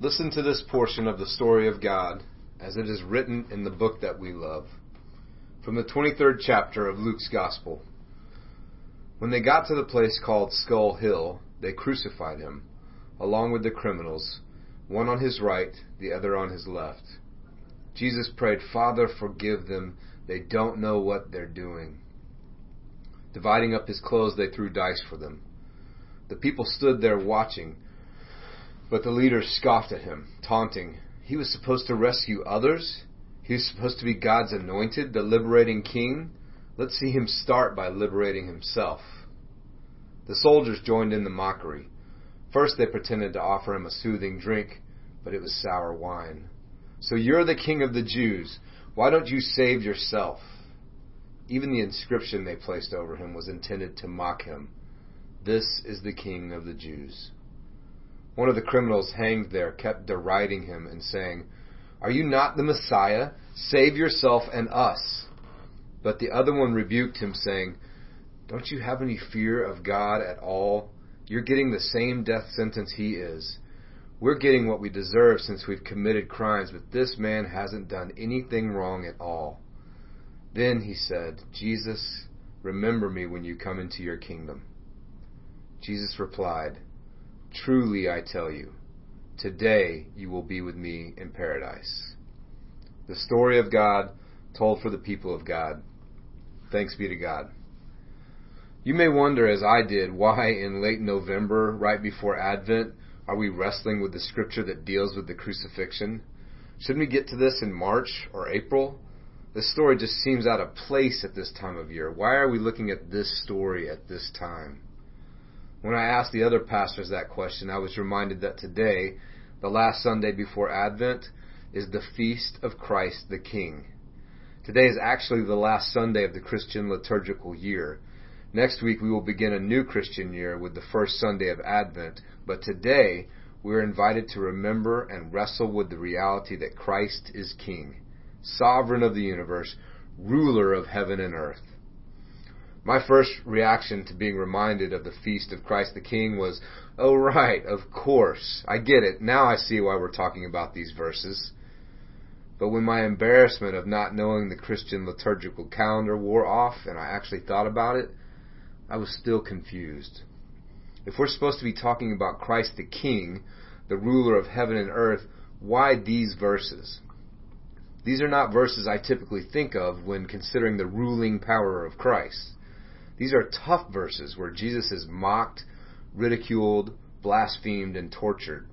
Listen to this portion of the story of God as it is written in the book that we love. From the 23rd chapter of Luke's Gospel. When they got to the place called Skull Hill, they crucified him, along with the criminals, one on his right, the other on his left. Jesus prayed, Father, forgive them. They don't know what they're doing. Dividing up his clothes, they threw dice for them. The people stood there watching, but the leaders scoffed at him, taunting, He was supposed to rescue others? He was supposed to be God's anointed, the liberating king? Let's see him start by liberating himself. The soldiers joined in the mockery. First, they pretended to offer him a soothing drink, but it was sour wine. So you're the king of the Jews. Why don't you save yourself? Even the inscription they placed over him was intended to mock him. This is the king of the Jews. One of the criminals hanged there kept deriding him and saying, Are you not the Messiah? Save yourself and us. But the other one rebuked him, saying, Don't you have any fear of God at all? You're getting the same death sentence he is. We're getting what we deserve since we've committed crimes, but this man hasn't done anything wrong at all. Then he said, Jesus, remember me when you come into your kingdom. Jesus replied, Truly I tell you, today you will be with me in paradise. The story of God told for the people of God. Thanks be to God. You may wonder, as I did, why in late November, right before Advent, are we wrestling with the scripture that deals with the crucifixion? Shouldn't we get to this in March or April? This story just seems out of place at this time of year. Why are we looking at this story at this time? When I asked the other pastors that question, I was reminded that today, the last Sunday before Advent, is the feast of Christ the King. Today is actually the last Sunday of the Christian liturgical year. Next week we will begin a new Christian year with the first Sunday of Advent, but today we are invited to remember and wrestle with the reality that Christ is King sovereign of the universe, ruler of heaven and earth. My first reaction to being reminded of the feast of Christ the King was, oh right, of course, I get it. Now I see why we're talking about these verses. But when my embarrassment of not knowing the Christian liturgical calendar wore off and I actually thought about it, I was still confused. If we're supposed to be talking about Christ the King, the ruler of heaven and earth, why these verses? These are not verses I typically think of when considering the ruling power of Christ. These are tough verses where Jesus is mocked, ridiculed, blasphemed, and tortured.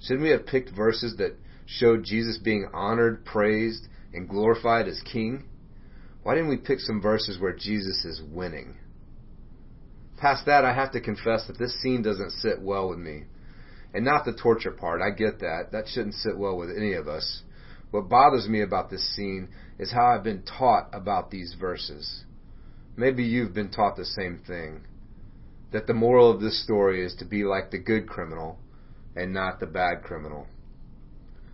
Shouldn't we have picked verses that showed Jesus being honored, praised, and glorified as King? Why didn't we pick some verses where Jesus is winning? Past that, I have to confess that this scene doesn't sit well with me. And not the torture part, I get that. That shouldn't sit well with any of us. What bothers me about this scene is how I've been taught about these verses. Maybe you've been taught the same thing. That the moral of this story is to be like the good criminal and not the bad criminal.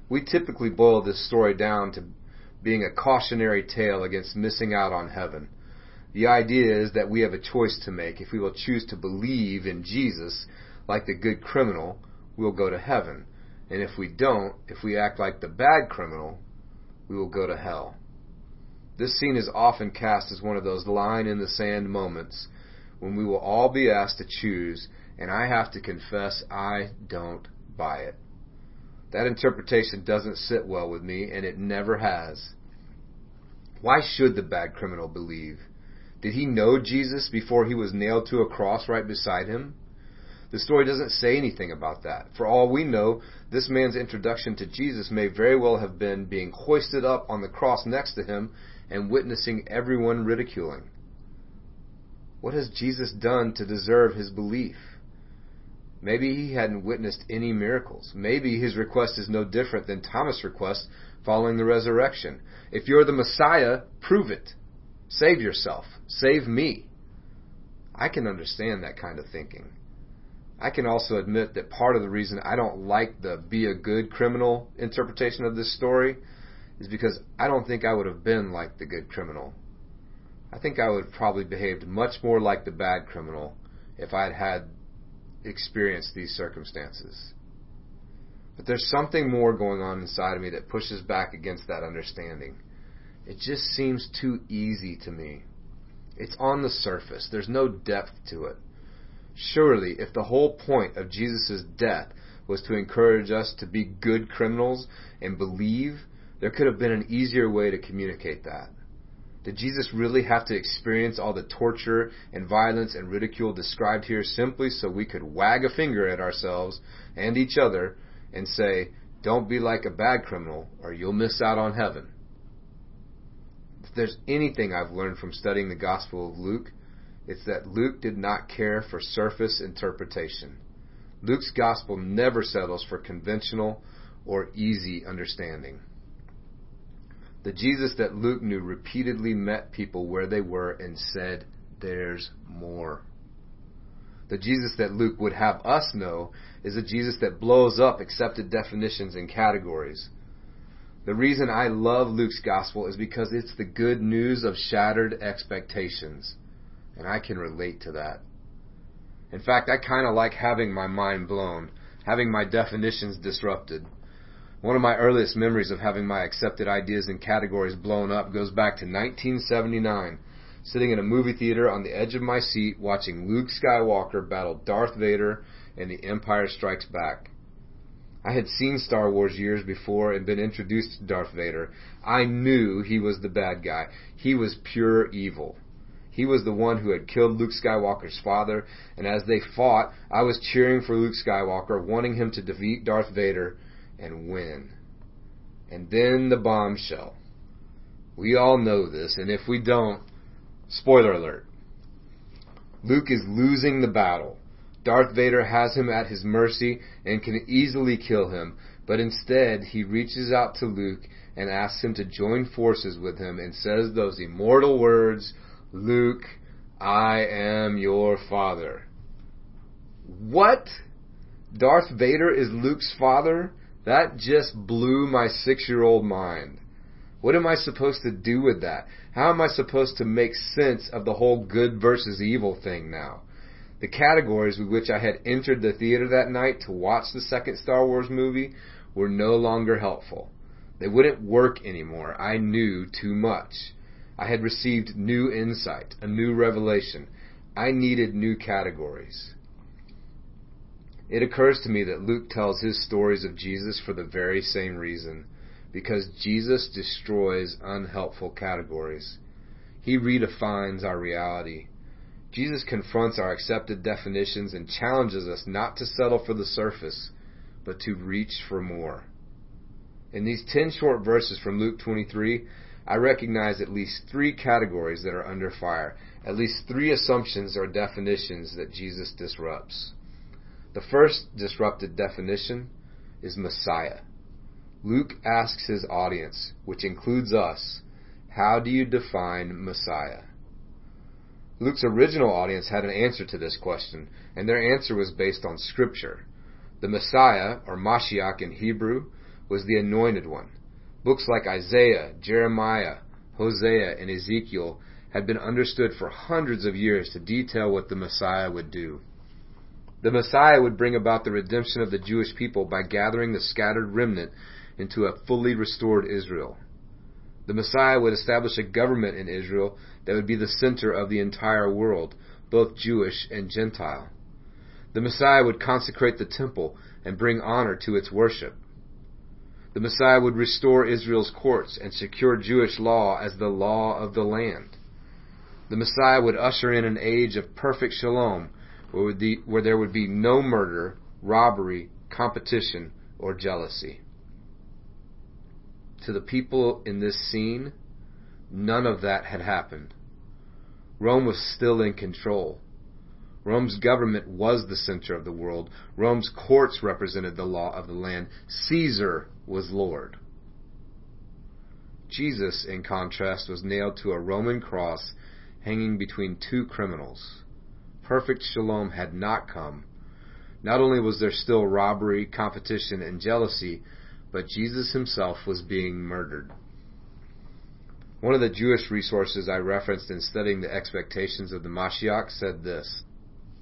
We typically boil this story down to being a cautionary tale against missing out on heaven. The idea is that we have a choice to make. If we will choose to believe in Jesus like the good criminal, we'll go to heaven. And if we don't, if we act like the bad criminal, we will go to hell. This scene is often cast as one of those line in the sand moments when we will all be asked to choose, and I have to confess I don't buy it. That interpretation doesn't sit well with me, and it never has. Why should the bad criminal believe? Did he know Jesus before he was nailed to a cross right beside him? The story doesn't say anything about that. For all we know, this man's introduction to Jesus may very well have been being hoisted up on the cross next to him and witnessing everyone ridiculing. What has Jesus done to deserve his belief? Maybe he hadn't witnessed any miracles. Maybe his request is no different than Thomas' request following the resurrection. If you're the Messiah, prove it. Save yourself. Save me. I can understand that kind of thinking. I can also admit that part of the reason I don't like the be a good criminal interpretation of this story is because I don't think I would have been like the good criminal. I think I would have probably behaved much more like the bad criminal if I had had experienced these circumstances. But there's something more going on inside of me that pushes back against that understanding. It just seems too easy to me. It's on the surface. There's no depth to it. Surely, if the whole point of Jesus' death was to encourage us to be good criminals and believe, there could have been an easier way to communicate that. Did Jesus really have to experience all the torture and violence and ridicule described here simply so we could wag a finger at ourselves and each other and say, don't be like a bad criminal or you'll miss out on heaven? If there's anything I've learned from studying the Gospel of Luke, it's that Luke did not care for surface interpretation. Luke's Gospel never settles for conventional or easy understanding. The Jesus that Luke knew repeatedly met people where they were and said, There's more. The Jesus that Luke would have us know is a Jesus that blows up accepted definitions and categories. The reason I love Luke's gospel is because it's the good news of shattered expectations. And I can relate to that. In fact, I kind of like having my mind blown, having my definitions disrupted. One of my earliest memories of having my accepted ideas and categories blown up goes back to 1979, sitting in a movie theater on the edge of my seat watching Luke Skywalker battle Darth Vader in The Empire Strikes Back. I had seen Star Wars years before and been introduced to Darth Vader. I knew he was the bad guy. He was pure evil. He was the one who had killed Luke Skywalker's father, and as they fought, I was cheering for Luke Skywalker, wanting him to defeat Darth Vader and win. And then the bombshell. We all know this, and if we don't, spoiler alert. Luke is losing the battle. Darth Vader has him at his mercy and can easily kill him, but instead he reaches out to Luke and asks him to join forces with him and says those immortal words, Luke, I am your father. What? Darth Vader is Luke's father? That just blew my six year old mind. What am I supposed to do with that? How am I supposed to make sense of the whole good versus evil thing now? The categories with which I had entered the theater that night to watch the second Star Wars movie were no longer helpful. They wouldn't work anymore. I knew too much. I had received new insight, a new revelation. I needed new categories. It occurs to me that Luke tells his stories of Jesus for the very same reason, because Jesus destroys unhelpful categories. He redefines our reality. Jesus confronts our accepted definitions and challenges us not to settle for the surface, but to reach for more. In these 10 short verses from Luke 23, I recognize at least three categories that are under fire, at least three assumptions or definitions that Jesus disrupts. The first disrupted definition is Messiah. Luke asks his audience, which includes us, how do you define Messiah? Luke's original audience had an answer to this question, and their answer was based on Scripture. The Messiah, or Mashiach in Hebrew, was the anointed one. Books like Isaiah, Jeremiah, Hosea, and Ezekiel had been understood for hundreds of years to detail what the Messiah would do. The Messiah would bring about the redemption of the Jewish people by gathering the scattered remnant into a fully restored Israel. The Messiah would establish a government in Israel that would be the center of the entire world, both Jewish and Gentile. The Messiah would consecrate the temple and bring honor to its worship. The Messiah would restore Israel's courts and secure Jewish law as the law of the land. The Messiah would usher in an age of perfect shalom where, the, where there would be no murder, robbery, competition, or jealousy. To the people in this scene, none of that had happened. Rome was still in control. Rome's government was the center of the world. Rome's courts represented the law of the land. Caesar was Lord. Jesus, in contrast, was nailed to a Roman cross hanging between two criminals perfect shalom had not come, not only was there still robbery, competition, and jealousy, but Jesus himself was being murdered. One of the Jewish resources I referenced in studying the expectations of the Mashiach said this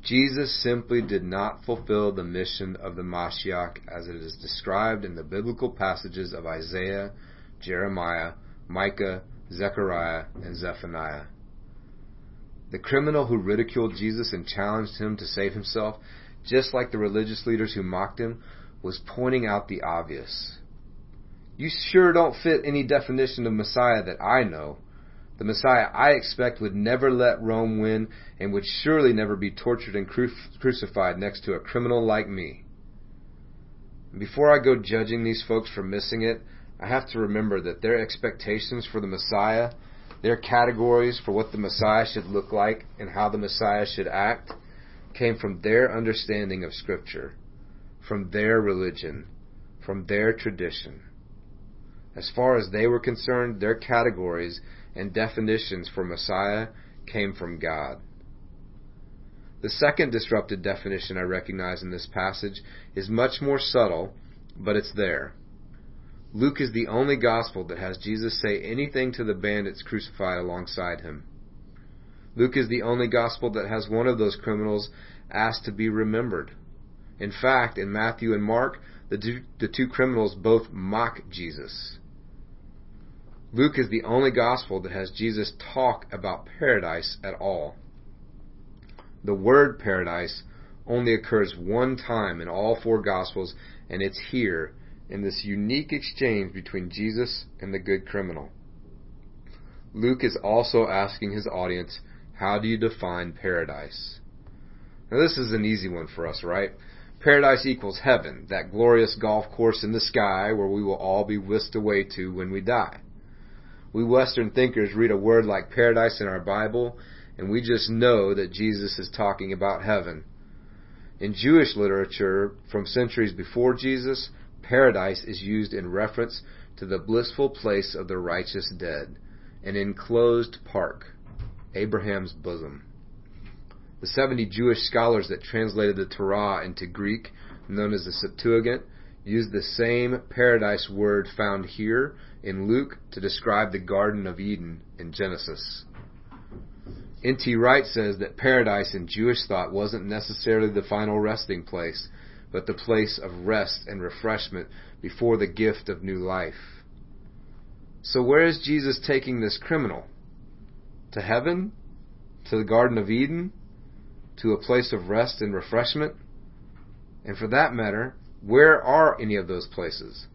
Jesus simply did not fulfill the mission of the Mashiach as it is described in the biblical passages of Isaiah, Jeremiah, Micah, Zechariah, and Zephaniah. The criminal who ridiculed Jesus and challenged him to save himself, just like the religious leaders who mocked him, was pointing out the obvious. You sure don't fit any definition of Messiah that I know. The Messiah I expect would never let Rome win and would surely never be tortured and cru- crucified next to a criminal like me. Before I go judging these folks for missing it, I have to remember that their expectations for the Messiah, their categories for what the Messiah should look like and how the Messiah should act, came from their understanding of Scripture, from their religion, from their tradition. As far as they were concerned, their categories and definitions for Messiah came from God. The second disrupted definition I recognize in this passage is much more subtle, but it's there. Luke is the only gospel that has Jesus say anything to the bandits crucified alongside him. Luke is the only gospel that has one of those criminals asked to be remembered. In fact, in Matthew and Mark, the two, the two criminals both mock Jesus. Luke is the only gospel that has Jesus talk about paradise at all. The word paradise only occurs one time in all four gospels, and it's here in this unique exchange between Jesus and the good criminal. Luke is also asking his audience, how do you define paradise? Now this is an easy one for us, right? Paradise equals heaven, that glorious golf course in the sky where we will all be whisked away to when we die. We Western thinkers read a word like paradise in our Bible, and we just know that Jesus is talking about heaven. In Jewish literature from centuries before Jesus, paradise is used in reference to the blissful place of the righteous dead, an enclosed park, Abraham's bosom. The 70 Jewish scholars that translated the Torah into Greek, known as the Septuagint, used the same paradise word found here in Luke to describe the Garden of Eden in Genesis. N.T. Wright says that paradise in Jewish thought wasn't necessarily the final resting place, but the place of rest and refreshment before the gift of new life. So where is Jesus taking this criminal? To heaven? To the Garden of Eden? To a place of rest and refreshment? And for that matter, where are any of those places?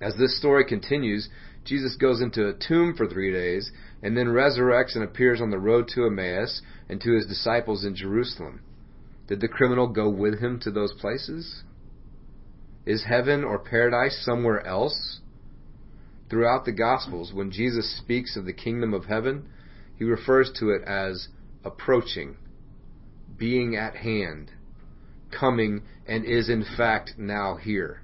As this story continues, Jesus goes into a tomb for three days and then resurrects and appears on the road to Emmaus and to his disciples in Jerusalem. Did the criminal go with him to those places? Is heaven or paradise somewhere else? Throughout the Gospels, when Jesus speaks of the kingdom of heaven, he refers to it as approaching, being at hand, coming, and is in fact now here.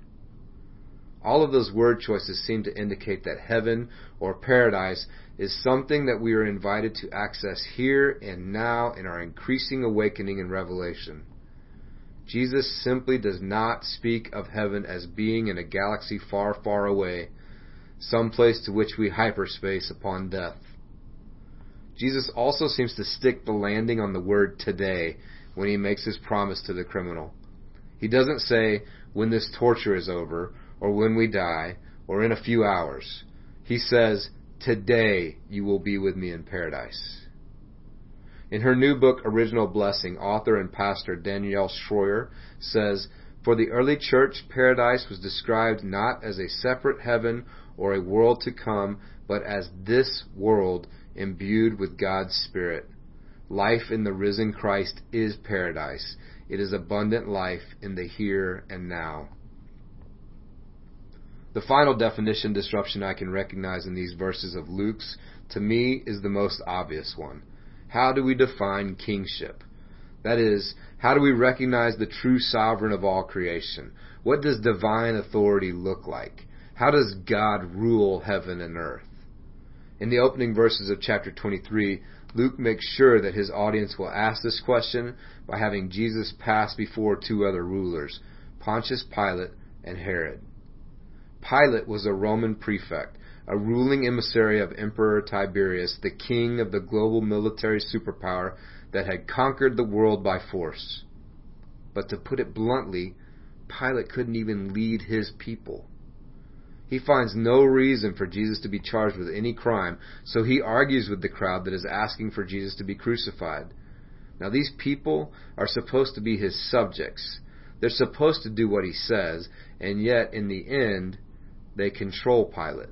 All of those word choices seem to indicate that heaven or paradise is something that we are invited to access here and now in our increasing awakening and revelation. Jesus simply does not speak of heaven as being in a galaxy far, far away, some place to which we hyperspace upon death. Jesus also seems to stick the landing on the word today when he makes his promise to the criminal. He doesn't say, when this torture is over, or when we die, or in a few hours. He says, Today you will be with me in paradise. In her new book, Original Blessing, author and pastor Danielle Shroyer says, For the early church, paradise was described not as a separate heaven or a world to come, but as this world imbued with God's Spirit. Life in the risen Christ is paradise. It is abundant life in the here and now. The final definition disruption I can recognize in these verses of Luke's, to me, is the most obvious one. How do we define kingship? That is, how do we recognize the true sovereign of all creation? What does divine authority look like? How does God rule heaven and earth? In the opening verses of chapter 23, Luke makes sure that his audience will ask this question by having Jesus pass before two other rulers, Pontius Pilate and Herod. Pilate was a Roman prefect, a ruling emissary of Emperor Tiberius, the king of the global military superpower that had conquered the world by force. But to put it bluntly, Pilate couldn't even lead his people. He finds no reason for Jesus to be charged with any crime, so he argues with the crowd that is asking for Jesus to be crucified. Now, these people are supposed to be his subjects. They're supposed to do what he says, and yet, in the end, they control Pilate.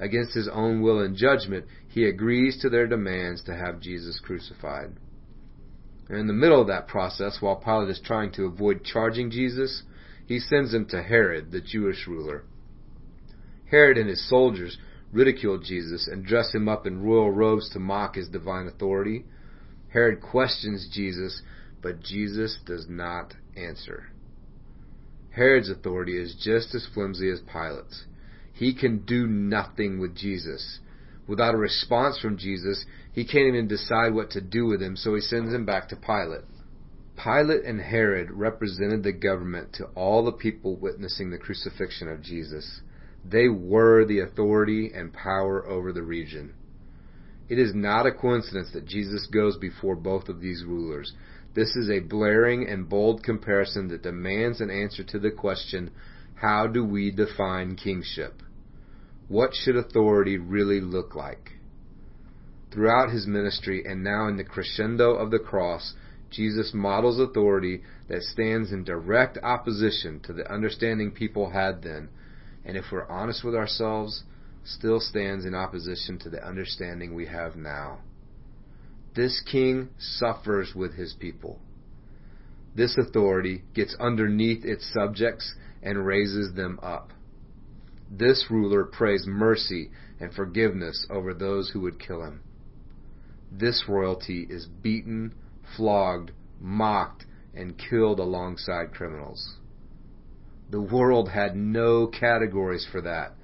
Against his own will and judgment, he agrees to their demands to have Jesus crucified. And in the middle of that process, while Pilate is trying to avoid charging Jesus, he sends him to Herod, the Jewish ruler. Herod and his soldiers ridicule Jesus and dress him up in royal robes to mock his divine authority. Herod questions Jesus, but Jesus does not answer. Herod's authority is just as flimsy as Pilate's. He can do nothing with Jesus. Without a response from Jesus, he can't even decide what to do with him, so he sends him back to Pilate. Pilate and Herod represented the government to all the people witnessing the crucifixion of Jesus. They were the authority and power over the region. It is not a coincidence that Jesus goes before both of these rulers. This is a blaring and bold comparison that demands an answer to the question, how do we define kingship? What should authority really look like? Throughout his ministry and now in the crescendo of the cross, Jesus models authority that stands in direct opposition to the understanding people had then and if we're honest with ourselves, still stands in opposition to the understanding we have now. This king suffers with his people. This authority gets underneath its subjects and raises them up. This ruler prays mercy and forgiveness over those who would kill him. This royalty is beaten, flogged, mocked, and killed alongside criminals. The world had no categories for that.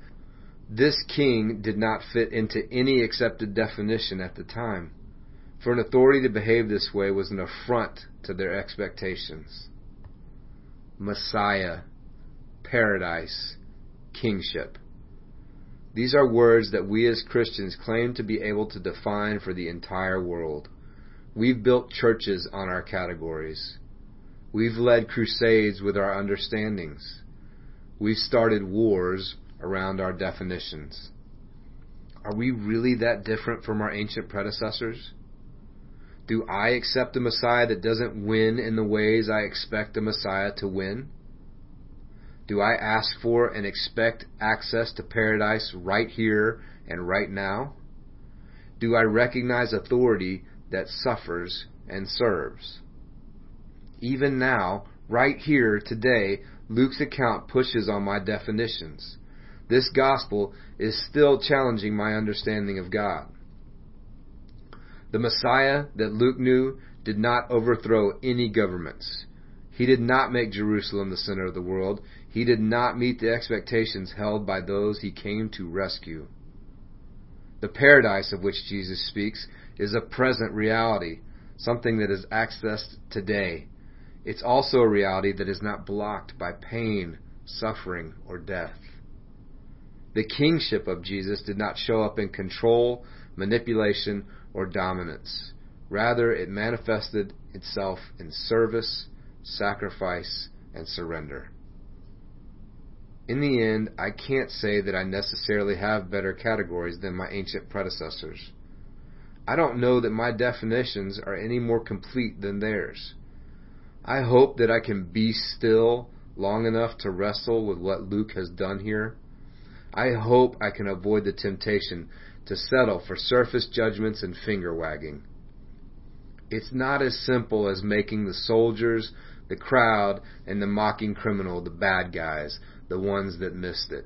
This king did not fit into any accepted definition at the time. For an authority to behave this way was an affront to their expectations. Messiah, paradise, kingship. These are words that we as Christians claim to be able to define for the entire world. We've built churches on our categories. We've led crusades with our understandings. We've started wars around our definitions. Are we really that different from our ancient predecessors? Do I accept a Messiah that doesn't win in the ways I expect a Messiah to win? Do I ask for and expect access to paradise right here and right now? Do I recognize authority that suffers and serves? Even now, right here, today, Luke's account pushes on my definitions. This gospel is still challenging my understanding of God. The Messiah that Luke knew did not overthrow any governments. He did not make Jerusalem the center of the world. He did not meet the expectations held by those he came to rescue. The paradise of which Jesus speaks is a present reality, something that is accessed today. It's also a reality that is not blocked by pain, suffering, or death. The kingship of Jesus did not show up in control, manipulation, or dominance. Rather, it manifested itself in service, sacrifice, and surrender. In the end, I can't say that I necessarily have better categories than my ancient predecessors. I don't know that my definitions are any more complete than theirs. I hope that I can be still long enough to wrestle with what Luke has done here. I hope I can avoid the temptation to settle for surface judgments and finger wagging. It's not as simple as making the soldiers, the crowd, and the mocking criminal the bad guys, the ones that missed it.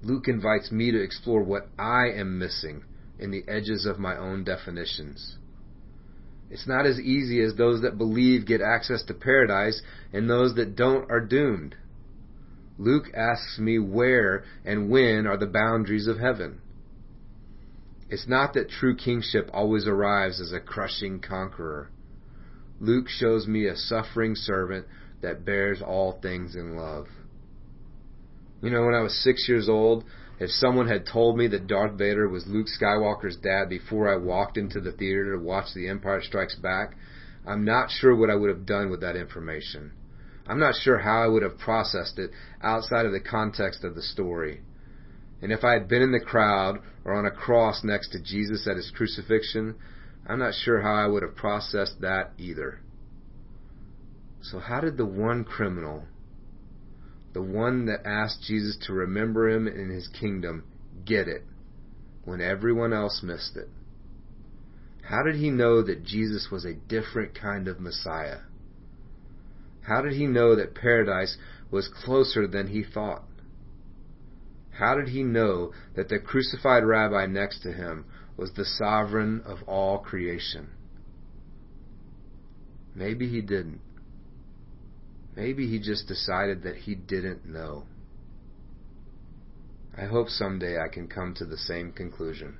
Luke invites me to explore what I am missing in the edges of my own definitions. It's not as easy as those that believe get access to paradise and those that don't are doomed. Luke asks me where and when are the boundaries of heaven. It's not that true kingship always arrives as a crushing conqueror. Luke shows me a suffering servant that bears all things in love. You know, when I was six years old, If someone had told me that Darth Vader was Luke Skywalker's dad before I walked into the theater to watch The Empire Strikes Back, I'm not sure what I would have done with that information. I'm not sure how I would have processed it outside of the context of the story. And if I had been in the crowd or on a cross next to Jesus at his crucifixion, I'm not sure how I would have processed that either. So, how did the one criminal, the one that asked Jesus to remember him in his kingdom, get it when everyone else missed it? How did he know that Jesus was a different kind of Messiah? How did he know that paradise was closer than he thought? How did he know that the crucified rabbi next to him was the sovereign of all creation? Maybe he didn't. Maybe he just decided that he didn't know. I hope someday I can come to the same conclusion.